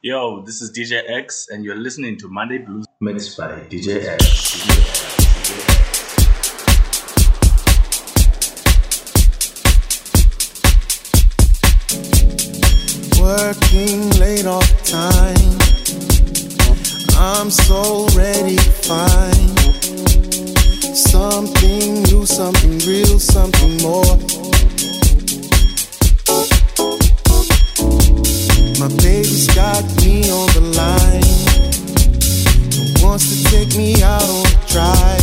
Yo, this is DJ Axe, and you're listening to Monday Blues mixed by DJ Axe. Working late all the time. I'm so ready to find something new, something real, something more. me, I don't try.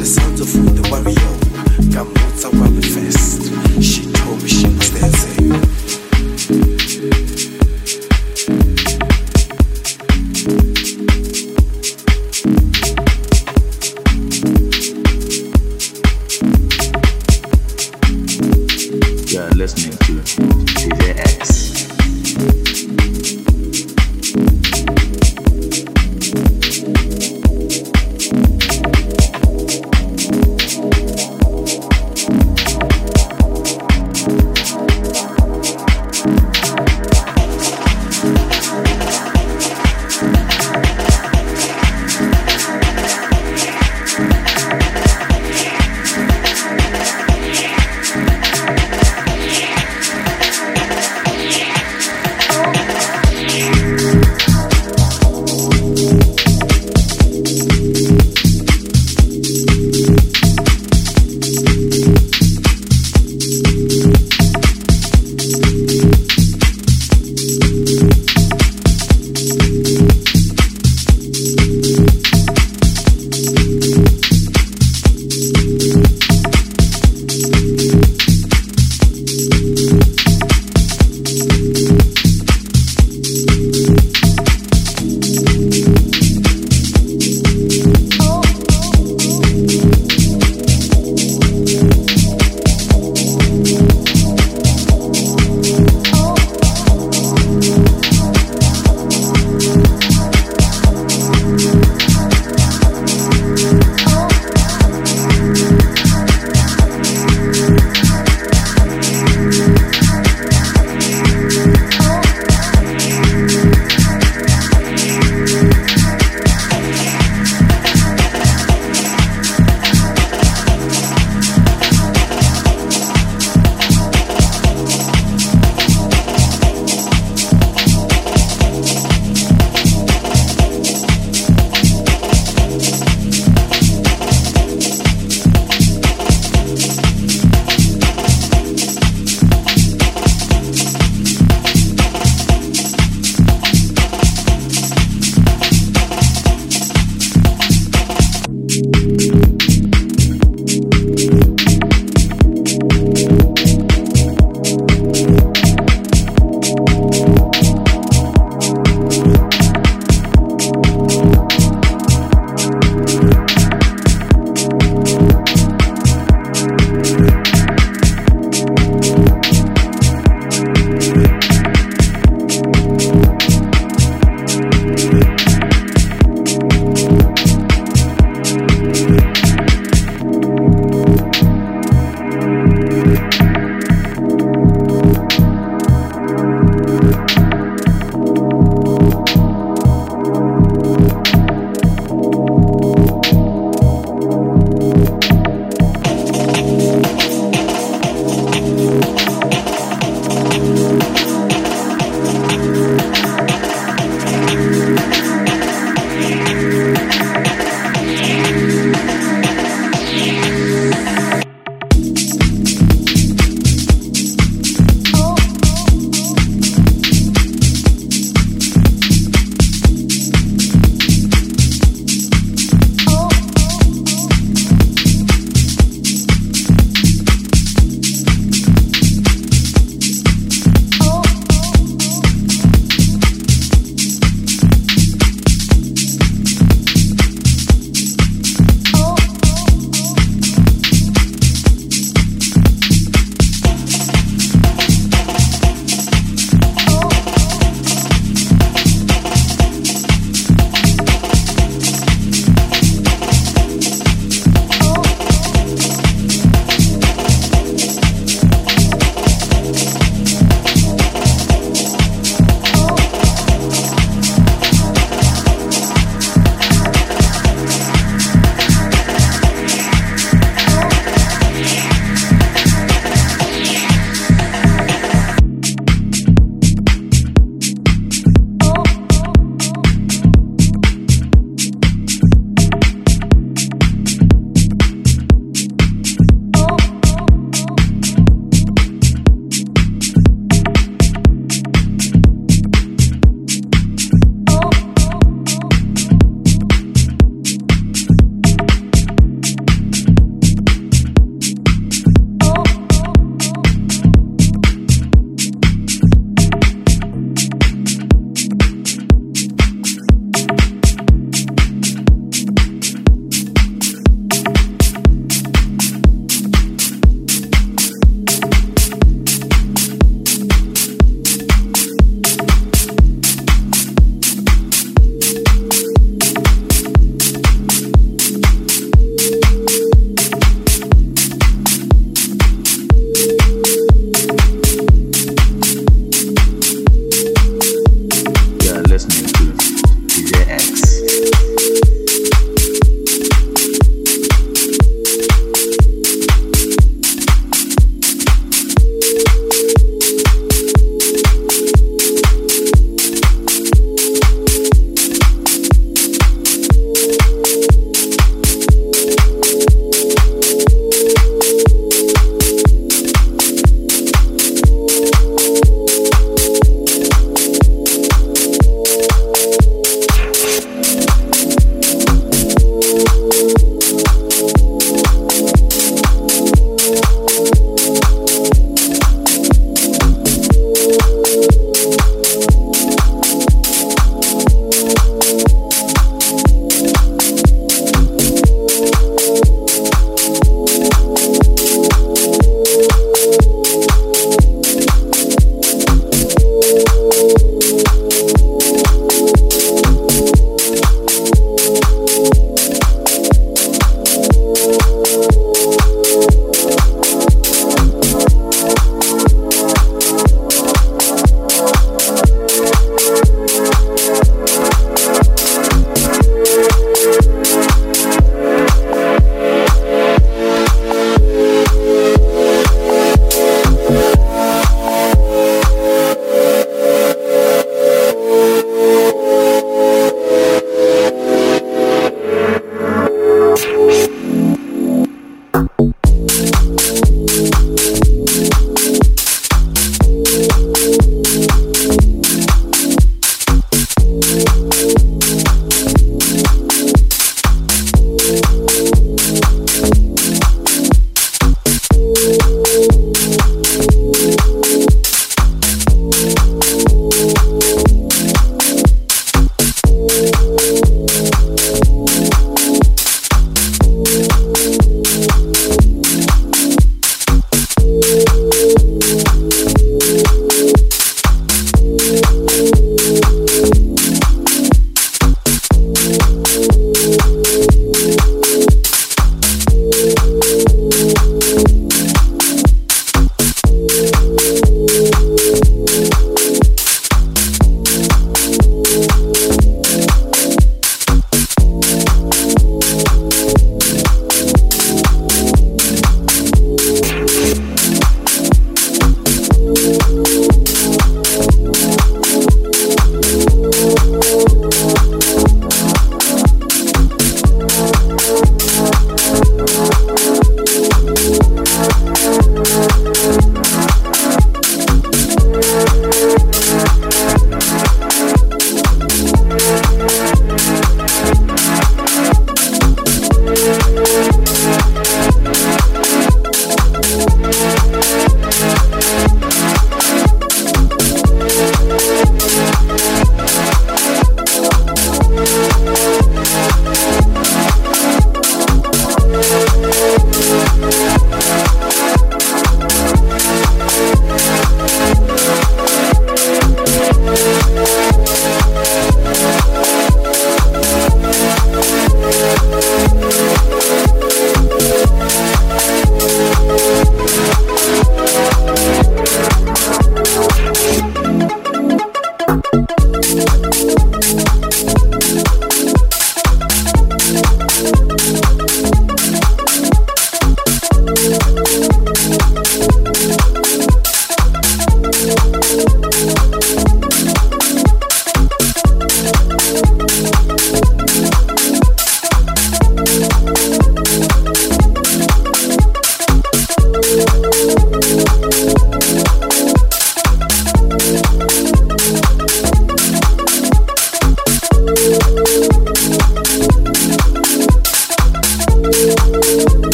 Listening to DJ Axe.